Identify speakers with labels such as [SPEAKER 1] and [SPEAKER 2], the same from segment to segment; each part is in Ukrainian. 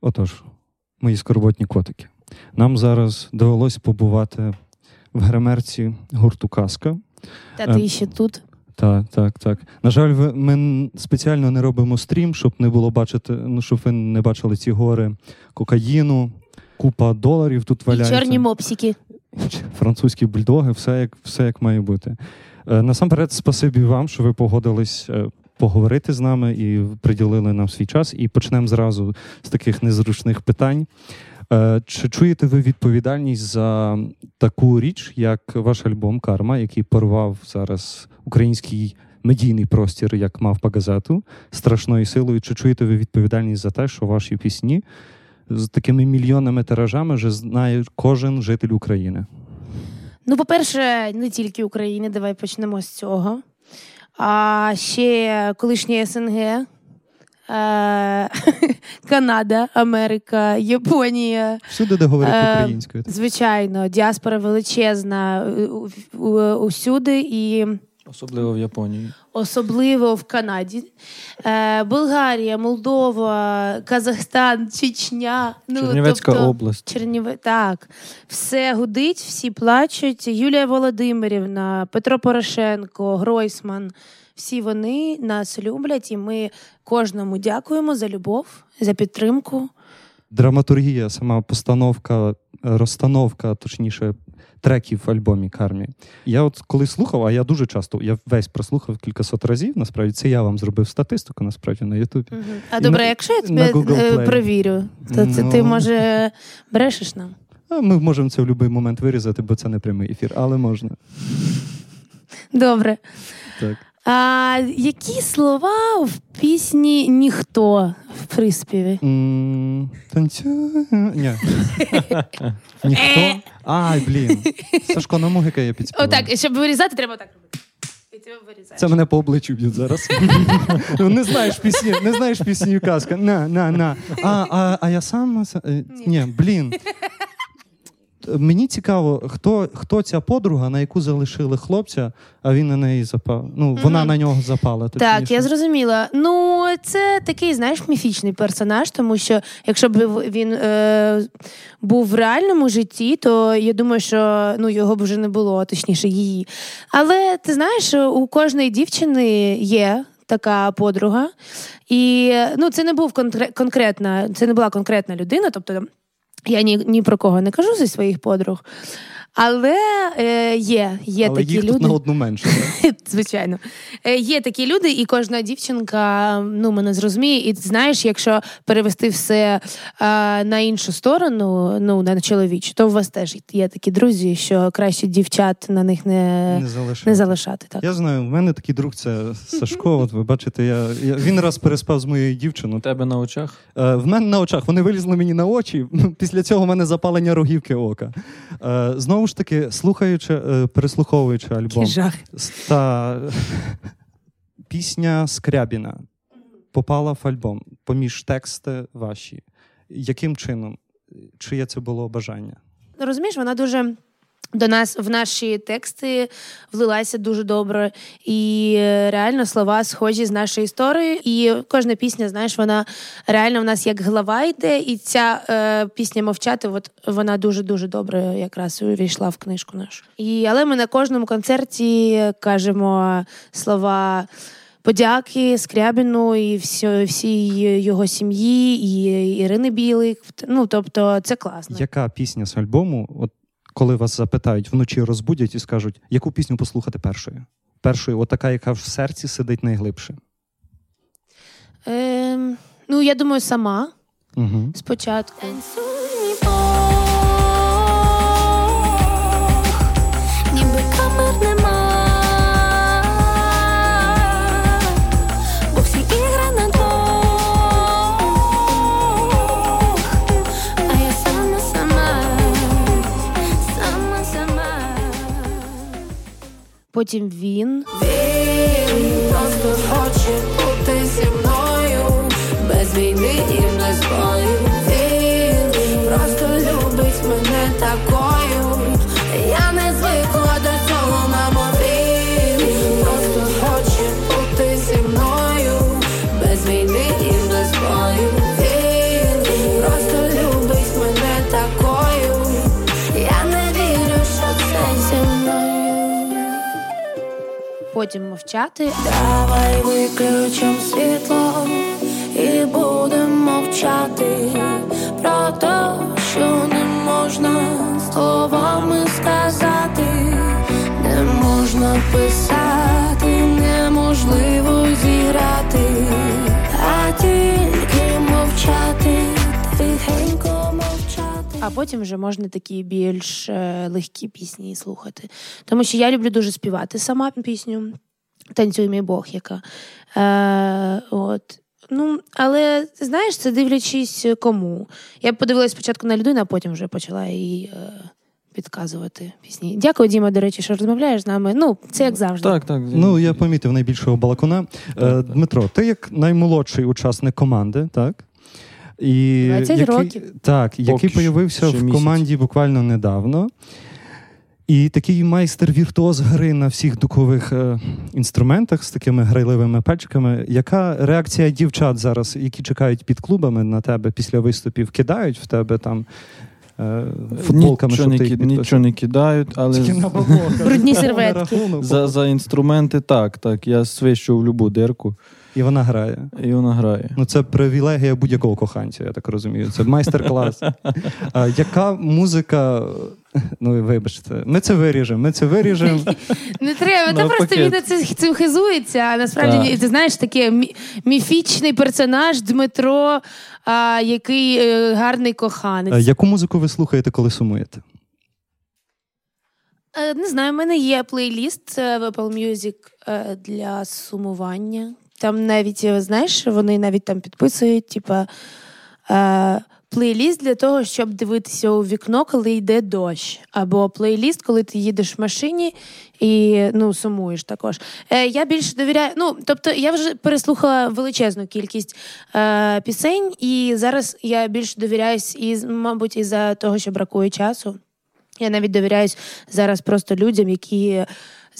[SPEAKER 1] Отож, мої скорботні котики. Нам зараз довелось побувати в гримерці гурту Казка.
[SPEAKER 2] Та ти ще тут.
[SPEAKER 1] Так, так, так. На жаль, ми спеціально не робимо стрім, щоб не було бачити, ну щоб ви не бачили ці гори кокаїну, купа доларів тут
[SPEAKER 2] І чорні мопсики.
[SPEAKER 1] Французькі бульдоги, все як, все як має бути. Е, Насамперед, спасибі вам, що ви погодились е, поговорити з нами і приділили нам свій час. І почнемо зразу з таких незручних питань. Е, Чи чуєте ви відповідальність за таку річ, як ваш альбом Карма, який порвав зараз український медійний простір, як мав по газету, страшною силою? Чи чуєте ви відповідальність за те, що ваші пісні з такими мільйонними тиражами вже знає кожен житель України?
[SPEAKER 2] Ну, по-перше, не тільки України, давай почнемо з цього. А ще колишнє СНГ, е- Канада, Америка, Японія.
[SPEAKER 1] Всюди, де говорять
[SPEAKER 2] Е,
[SPEAKER 1] українською.
[SPEAKER 2] Звичайно, діаспора величезна е, усюди і
[SPEAKER 3] Особливо в Японії.
[SPEAKER 2] особливо в Канаді. Е, Болгарія, Молдова, Казахстан, Чечня. Ну,
[SPEAKER 3] Чернівецька
[SPEAKER 2] тобто,
[SPEAKER 3] область.
[SPEAKER 2] Черніве... Так, все гудить, всі плачуть. Юлія Володимирівна, Петро Порошенко, Гройсман. Всі вони нас люблять, і ми кожному дякуємо за любов, за підтримку.
[SPEAKER 1] Драматургія, сама постановка, розстановка, точніше, треків в альбомі Кармі. Я от коли слухав, а я дуже часто, я весь прослухав кількасот разів. Насправді це я вам зробив статистику, насправді на Ютубі.
[SPEAKER 2] А
[SPEAKER 1] І
[SPEAKER 2] добре,
[SPEAKER 1] на-
[SPEAKER 2] якщо я тебе е, перевірю, то це ти
[SPEAKER 1] Ну.
[SPEAKER 2] може брешеш нам?
[SPEAKER 1] Ми можемо це в будь-який момент вирізати, бо це не прямий ефір, але можна.
[SPEAKER 2] Добре.
[SPEAKER 1] Так.
[SPEAKER 2] А які слова в пісні ніхто в приспіві?
[SPEAKER 1] М, Ні. Ніхто. Ай, блін. Сашко, на музика я підспіваю.
[SPEAKER 2] Отак, щоб вирізати, треба так робити.
[SPEAKER 1] Це мене по обличчю б'ють зараз. Ну, не знаєш пісні, не знаєш пісню казка. На, на, на. А, а, а я сам. е, Ні, блін. Мені цікаво, хто, хто ця подруга, на яку залишили хлопця, а він на неї запав. Ну, вона
[SPEAKER 2] Мгм.
[SPEAKER 1] на нього запала.
[SPEAKER 2] Так, я зрозуміла. Ну, це такий, знаєш, міфічний персонаж, тому що якщо б він е, був в реальному житті, то я думаю, що ну, його б вже не було, точніше, її. Але ти знаєш, у кожної дівчини є. Така подруга, і ну це не був конкретна, це не була конкретна людина. Тобто я ні, ні про кого не кажу зі своїх подруг. Але е, є, є
[SPEAKER 1] Але
[SPEAKER 2] такі
[SPEAKER 1] їх
[SPEAKER 2] люди.
[SPEAKER 1] тут на одну менше.
[SPEAKER 2] Звичайно. Е, Є такі люди, і кожна дівчинка ну, мене зрозуміє. І знаєш, якщо перевести все а, на іншу сторону, ну на чоловічу, то у вас теж є такі друзі, що краще дівчат на них не,
[SPEAKER 1] Не залишати.
[SPEAKER 2] не залишати. Так.
[SPEAKER 1] Я знаю, в мене такий друг це Сашко. От ви бачите, я, я він раз переспав з моєю
[SPEAKER 3] У
[SPEAKER 1] дівчиною.
[SPEAKER 3] тебе на очах.
[SPEAKER 1] Е, в мене на очах вони вилізли мені на очі. Після цього в мене запалення рогівки ока. Е, знову ж таки, слухаючи, е, переслуховуючи альбом,
[SPEAKER 2] жах.
[SPEAKER 1] та пісня Скрябіна попала в альбом поміж тексти ваші. Яким чином? Чиє це було бажання?
[SPEAKER 2] Розумієш, вона дуже. До нас в наші тексти влилася дуже добре, і е, реально слова схожі з нашою історією. І кожна пісня, знаєш, вона реально в нас як глава йде, і ця е, пісня мовчати, от вона дуже дуже добре якраз увійшла в книжку нашу. І але ми на кожному концерті кажемо слова. Подяки Скрябіну і всі, всій його сім'ї, і Ірини Білик. Ну тобто, це класно.
[SPEAKER 1] Яка пісня з альбому, от коли вас запитають, вночі розбудять і скажуть, яку пісню послухати першою? Першою, от така, яка в серці сидить найглибше.
[SPEAKER 2] Ем, ну, я думаю, сама
[SPEAKER 1] Угу.
[SPEAKER 2] спочатку. Потім він.
[SPEAKER 4] Він просто хоче бути зі мною, без війни і без бою. Він просто любить мене такою.
[SPEAKER 2] Потім мовчати.
[SPEAKER 4] Давай виключим світло і будемо мовчати про те, що не можна словами сказати, не можна писати, неможливо зіграти, а тільки мовчати.
[SPEAKER 2] А потім вже можна такі більш е, легкі пісні слухати. Тому що я люблю дуже співати сама пісню. Танцюй мій Бог, яка. Е, от. Ну, але знаєш, це дивлячись кому. Я подивилась спочатку на людину, а потім вже почала їй е, підказувати пісні. Дякую, Діма, до речі, що розмовляєш з нами. Ну, це як завжди.
[SPEAKER 3] Так, так.
[SPEAKER 1] Ну, я помітив найбільшого балакуна. Е, Дмитро, ти як наймолодший учасник команди, так? І
[SPEAKER 2] 20
[SPEAKER 1] який,
[SPEAKER 2] років.
[SPEAKER 1] Так, який появився в
[SPEAKER 3] місяць.
[SPEAKER 1] команді буквально недавно. І такий майстер віртуоз гри на всіх духових е, інструментах з такими грайливими пальчиками. Яка реакція дівчат зараз, які чекають під клубами на тебе після виступів, кидають в тебе там е, футболками,
[SPEAKER 3] нічого,
[SPEAKER 1] щоб
[SPEAKER 3] не, нічого не кидають, але
[SPEAKER 2] Брудні серветки.
[SPEAKER 3] за, за інструменти так, так. Я свищу в любу дирку,
[SPEAKER 1] І вона грає.
[SPEAKER 3] і вона грає.
[SPEAKER 1] Ну, це привілегія будь-якого коханця, я так розумію. Це майстер-клас. А, яка музика? Ну, вибачте, ми це виріжемо. Ми це виріжемо.
[SPEAKER 2] Не треба,
[SPEAKER 3] Навпаки.
[SPEAKER 2] просто він цим хизується. А насправді
[SPEAKER 3] Так.
[SPEAKER 2] ти знаєш таке мі- міфічний персонаж Дмитро, а, який е, гарний коханець.
[SPEAKER 1] Яку музику ви слухаєте, коли сумуєте?
[SPEAKER 2] Е, Не знаю, в мене є плейліст е, в Apple Music для сумування. Там навіть, е, знаєш, вони навіть там підписують, типа. Е, Плейліст для того, щоб дивитися у вікно, коли йде дощ, або плейліст, коли ти їдеш в машині і ну сумуєш також. Е, я більше довіряю. Ну тобто, я вже переслухала величезну кількість е, пісень, і зараз я більше довіряюсь, і мабуть, із за того, що бракує часу. Я навіть довіряюсь зараз просто людям, які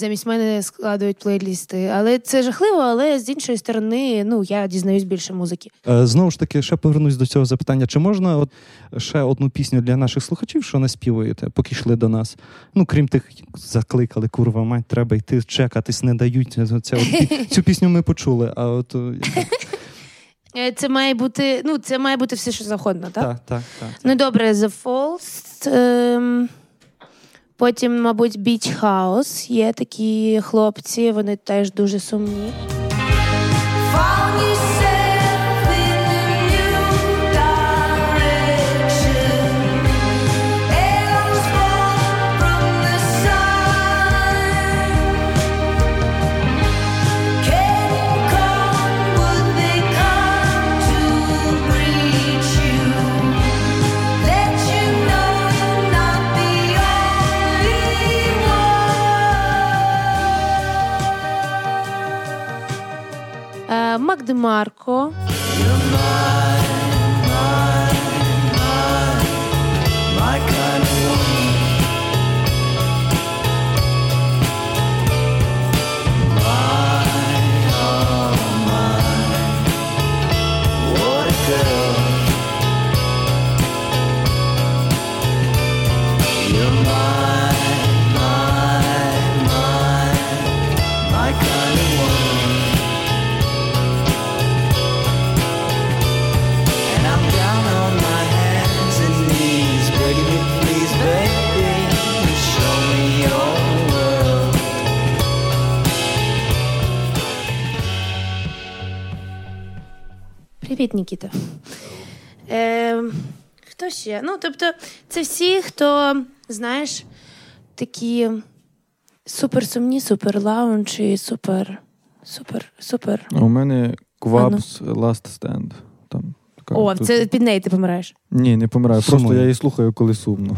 [SPEAKER 2] замість мене складують плейлісти. Але це жахливо, але з іншої сторони, ну я дізнаюсь більше музики.
[SPEAKER 1] Е, Знову ж таки, ще повернусь до цього запитання. Чи можна от ще одну пісню для наших слухачів, що наспівуєте, поки йшли до нас? Ну, крім тих, закликали, курва, мать, треба йти чекатись, не дають. Це, от, цю пісню ми почули. А от е?
[SPEAKER 2] Е, Це має бути, ну це має бути все, що завгодно, так?
[SPEAKER 1] так, так, так.
[SPEAKER 2] Ну добре, The Falls. Ем, потім, мабуть, Beach House. Є такі хлопці, вони теж дуже сумні. Е, Макдемарко. Привіт, Нікіта. Е, хто ще? Ну, тобто, це всі, хто, знаєш, такі суперсумні, супер лаунж і супер, супер, супер.
[SPEAKER 3] А у мене Квабс Last Stand. Там, така,
[SPEAKER 2] О,
[SPEAKER 3] тут-
[SPEAKER 2] це під неї ти помираєш.
[SPEAKER 3] Ні, не помираю. Просто я її слухаю, коли сумно.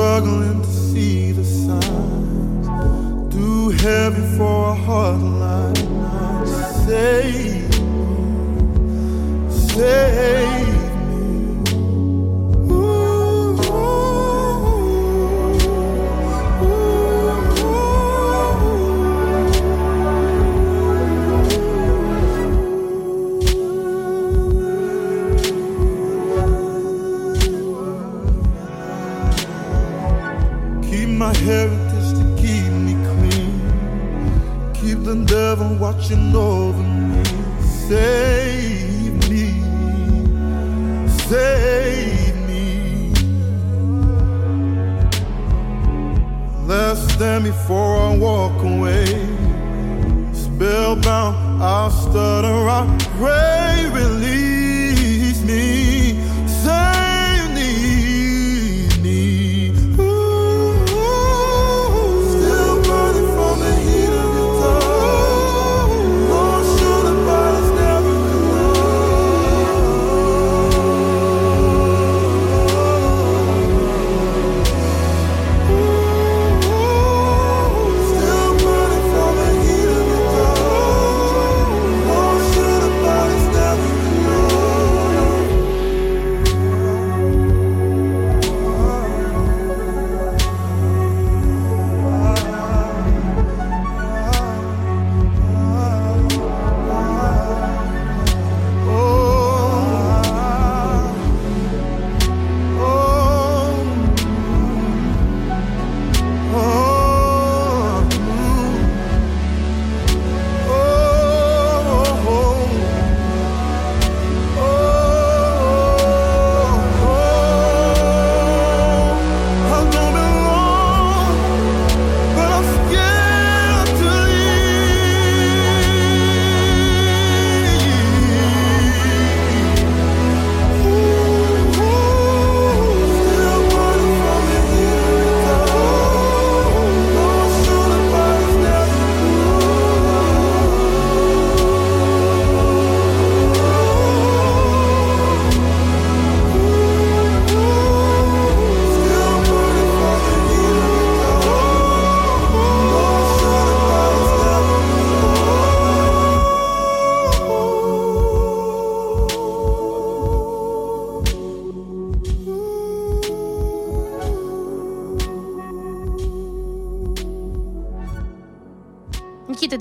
[SPEAKER 5] Struggling my heritage to keep me clean. Keep the devil watching over me. Save me. Save me. Less than before I walk away. Spellbound, I'll stutter, I'll pray, release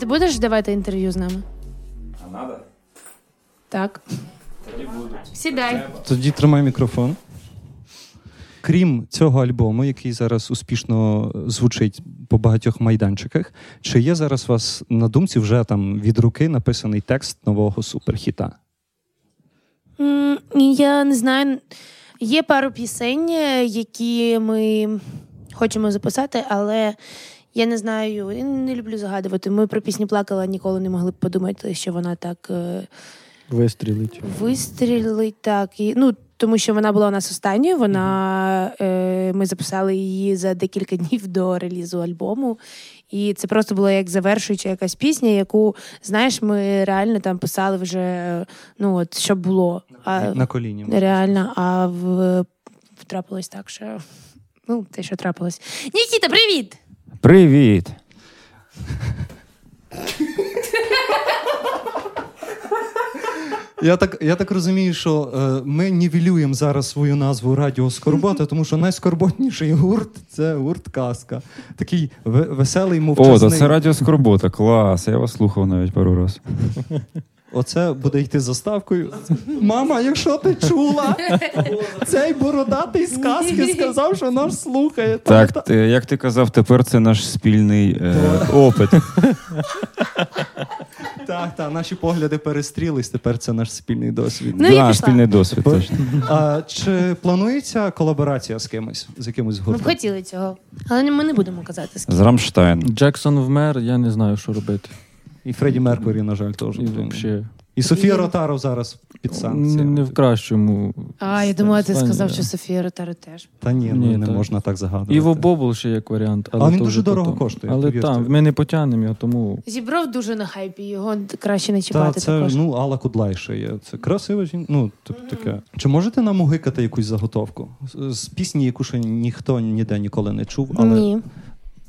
[SPEAKER 2] будеш давати інтерв'ю з нами? А надо? Так. Сідай.
[SPEAKER 1] Тоді тримай мікрофон. Крім цього альбому, який зараз успішно звучить по багатьох майданчиках, чи є зараз у вас на думці вже там від руки написаний текст нового суперхіта?
[SPEAKER 2] М, Я не знаю. Є пару пісень, е, які ми хочемо записати, але я не знаю, я не люблю загадувати. Ми про пісню плакала, ніколи не могли б подумати, що вона так е,
[SPEAKER 3] Вистрілить.
[SPEAKER 2] вистрілить. Так, і, ну, тому що вона була у нас останньою. Вона, е, ми записали її за декілька днів до релізу альбому. І це просто було як завершуюча якась пісня, яку, знаєш, ми реально там писали вже, ну от що було. А,
[SPEAKER 1] На коліні.
[SPEAKER 2] Реально, а в... трапилось так, що. Ну, те, що трапилось. Нікіта, привіт!
[SPEAKER 6] Привіт!
[SPEAKER 1] Я так, я так розумію, що е, ми нівелюємо зараз свою назву Радіо Скорбота, тому що найскорботніший гурт це гурт Казка. Такий ве- веселий,
[SPEAKER 6] О,
[SPEAKER 1] мовчазний.
[SPEAKER 6] то це радіо Скорбота, клас. Я вас слухав навіть пару раз.
[SPEAKER 1] Оце буде йти заставкою. Мама, якщо ти чула, цей бородатий з казки сказав, що нас слухає.
[SPEAKER 6] Так,
[SPEAKER 1] Та-
[SPEAKER 6] ти- як ти казав, тепер це наш спільний е, опит.
[SPEAKER 1] Так, так, наші погляди перестрілись, тепер це наш спільний досвід.
[SPEAKER 2] Ну,
[SPEAKER 6] Да, спільний досвід, точно.
[SPEAKER 1] А, чи планується колаборація з кимось, з якимось
[SPEAKER 2] Ми б
[SPEAKER 1] гуртом?
[SPEAKER 2] хотіли цього. Але ми не будемо казати з ким.
[SPEAKER 6] З Рамштайн.
[SPEAKER 3] Джексон вмер, я не знаю, що робити.
[SPEAKER 1] І Фредді Меркурі, на жаль, теж.
[SPEAKER 3] І взагалі.
[SPEAKER 1] І Софія Ротаров зараз під санкціями.
[SPEAKER 3] не в кращому.
[SPEAKER 2] А, я думала, ти сказав, що Софія Ротару теж.
[SPEAKER 1] Та ні, ну
[SPEAKER 3] Ні,
[SPEAKER 1] не
[SPEAKER 3] так.
[SPEAKER 1] можна так загадувати.
[SPEAKER 3] Іво Бобул ще як варіант. Але
[SPEAKER 1] А він дуже дорого
[SPEAKER 3] потім.
[SPEAKER 1] коштує,
[SPEAKER 3] Але там, ми не потягнемо його, тому
[SPEAKER 2] Зібров дуже на хайпі, його краще не
[SPEAKER 1] Та
[SPEAKER 2] чіпати
[SPEAKER 1] це
[SPEAKER 2] також.
[SPEAKER 1] ну Алла Кудлай ще є. Це красива жінка. Ну, тобто таке. Чи можете нам угикати якусь заготовку? З, з пісні, яку ще ніхто ніде ніколи не чув, але
[SPEAKER 2] Ні.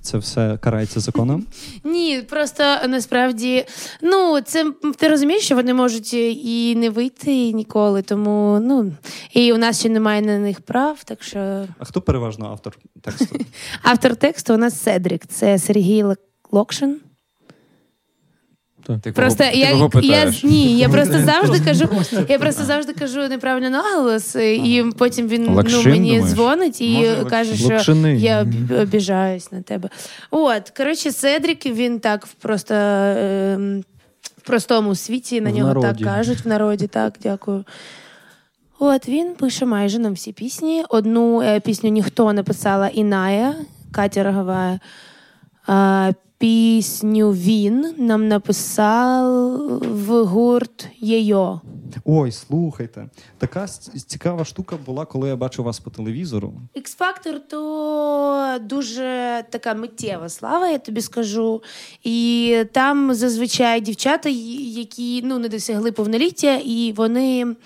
[SPEAKER 1] Це все карається законом?
[SPEAKER 2] Ні, просто насправді, ну це ти розумієш, що вони можуть і не вийти ніколи, тому ну і у нас ще немає на них прав. Так що
[SPEAKER 1] А хто переважно автор тексту?
[SPEAKER 2] автор тексту у нас Седрік, це Сергій Лок- Локшин.
[SPEAKER 6] Ти
[SPEAKER 2] Просто
[SPEAKER 6] кого,
[SPEAKER 2] я,
[SPEAKER 6] ти кого
[SPEAKER 2] я ні, я просто завжди кажу, я просто завжди кажу неправильно наголос, і потім він ну, мені
[SPEAKER 6] думаєш?
[SPEAKER 2] дзвонить і
[SPEAKER 6] Може,
[SPEAKER 2] каже, що я об- обіжаюсь на тебе. От, коротше, Седрік, він так просто ем, в простому світі на
[SPEAKER 3] В
[SPEAKER 2] нього
[SPEAKER 3] народі.
[SPEAKER 2] так кажуть в народі. Так, дякую. От він пише майже нам всі пісні. Одну е, пісню ніхто написала Іная, Катя Роговая. А, пісню він нам написав в гурт Єйо.
[SPEAKER 1] Ой, слухайте, така цікава штука була, коли я бачив вас по телевізору.
[SPEAKER 2] X-Factor то дуже така миттєва слава, я тобі скажу. І там зазвичай дівчата, які ну, не досягли повноліття, і вони.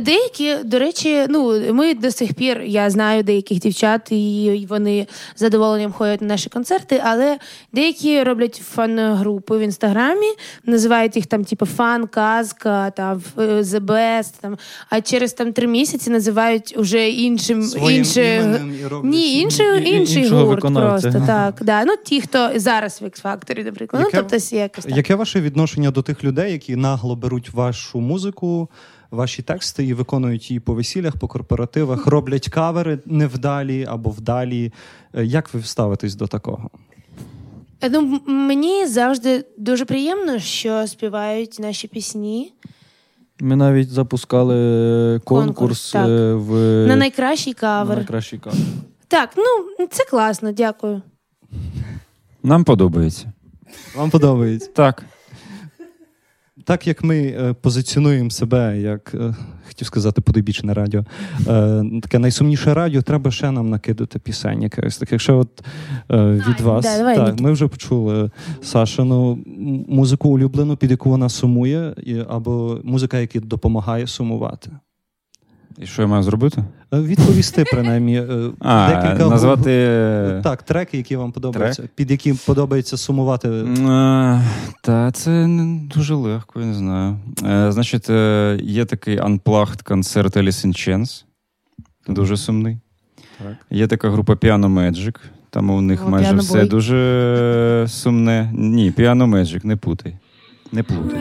[SPEAKER 2] Деякі, до речі, ну ми до сих пір я знаю деяких дівчат, і вони з задоволенням ходять на наші концерти, але деякі роблять фан-групи в інстаграмі, називають їх там, типу, фан, казка, там е, The Best, там, а через там три місяці називають уже іншим
[SPEAKER 1] Своїм
[SPEAKER 2] інше...
[SPEAKER 1] іменем і роблять-
[SPEAKER 2] Ні, інший, інший гурт
[SPEAKER 3] виконавця.
[SPEAKER 2] просто так. Да. Ну, ті, хто зараз в X-Factor, наприклад.
[SPEAKER 1] Яке-
[SPEAKER 2] Ну, тобто якось так.
[SPEAKER 1] Яке ваше відношення до тих людей, які нагло беруть вашу музику, ваші тексти і виконують її по весіллях, по корпоративах, роблять кавери невдалі або вдалі? Е, Як ви ставитесь до такого?
[SPEAKER 2] Е, Ну, мені завжди дуже приємно, що співають наші пісні
[SPEAKER 3] Ми навіть запускали конкурс,
[SPEAKER 2] Конкурс,
[SPEAKER 3] е, в
[SPEAKER 2] на найкращий
[SPEAKER 3] на
[SPEAKER 2] кавер.
[SPEAKER 3] найкращий кавер.
[SPEAKER 2] Так, ну це класно, дякую.
[SPEAKER 6] Нам подобається.
[SPEAKER 1] Вам подобається?
[SPEAKER 6] Так.
[SPEAKER 1] Так як ми е, позиціонуємо себе, як е, хотів сказати, подобічне радіо, е, таке найсумніше радіо, треба ще нам накидати пісень якихось таких. Якщо от від вас.
[SPEAKER 2] да, давай,
[SPEAKER 1] так, ми вже почули Сашину музику улюблену, під яку вона сумує, або музика, яка допомагає сумувати.
[SPEAKER 6] І що я маю зробити?
[SPEAKER 1] Е, Відповісти, принаймні, е,
[SPEAKER 6] А,
[SPEAKER 1] декілька
[SPEAKER 6] назвати.
[SPEAKER 1] так, треки, які вам подобаються, під які подобається сумувати.
[SPEAKER 6] Е, Та це не дуже легко, я не знаю. Значить, є такий unplugged концерт Alice in Chains. Дуже сумний.
[SPEAKER 1] Так.
[SPEAKER 6] Є така група Piano Magic. Там у них
[SPEAKER 2] О,
[SPEAKER 6] майже
[SPEAKER 2] Piano
[SPEAKER 6] все
[SPEAKER 2] Boy.
[SPEAKER 6] дуже сумне. Ні, Piano Magic, не путай. Не путай.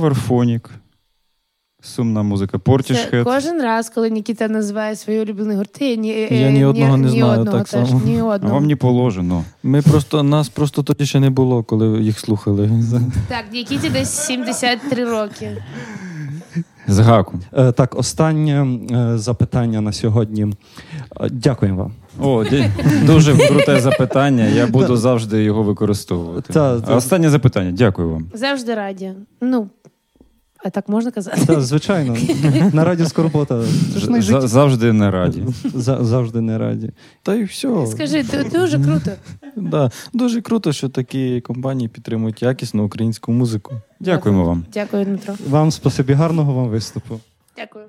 [SPEAKER 6] Хаверфонік. Сумна музика. Portishead.
[SPEAKER 2] Це кожен раз, коли Нікіта називає свої улюблені гурти, я ні,
[SPEAKER 3] Я ні одного не
[SPEAKER 2] ні одного
[SPEAKER 3] так
[SPEAKER 2] теж,
[SPEAKER 3] само.
[SPEAKER 2] Ні
[SPEAKER 6] А
[SPEAKER 2] одного.
[SPEAKER 6] вам не положено.
[SPEAKER 3] Ми просто нас просто тоді ще не було, коли їх слухали.
[SPEAKER 2] Так, Нікіті десь 73 роки.
[SPEAKER 6] З гаком.
[SPEAKER 1] Е, Так, останнє е, запитання на сьогодні. Е, Дякуємо вам.
[SPEAKER 6] О, ді- дуже круте запитання. Я буду завжди його використовувати.
[SPEAKER 1] Та, та.
[SPEAKER 6] Останнє запитання. Дякую вам.
[SPEAKER 2] Завжди раді. Ну, а так можна казати?
[SPEAKER 1] Так, звичайно, на раді Скорбота
[SPEAKER 3] Це ж
[SPEAKER 6] За- завжди не раді.
[SPEAKER 1] за- завжди не раді.
[SPEAKER 3] Та й все.
[SPEAKER 2] Скажи, дуже круто.
[SPEAKER 3] Да. Дуже круто, що такі компанії підтримують якісну українську музику.
[SPEAKER 6] Дякуємо вам.
[SPEAKER 2] Дякую, Дмитро.
[SPEAKER 1] Вам спасибі, гарного вам виступу.
[SPEAKER 2] Дякую.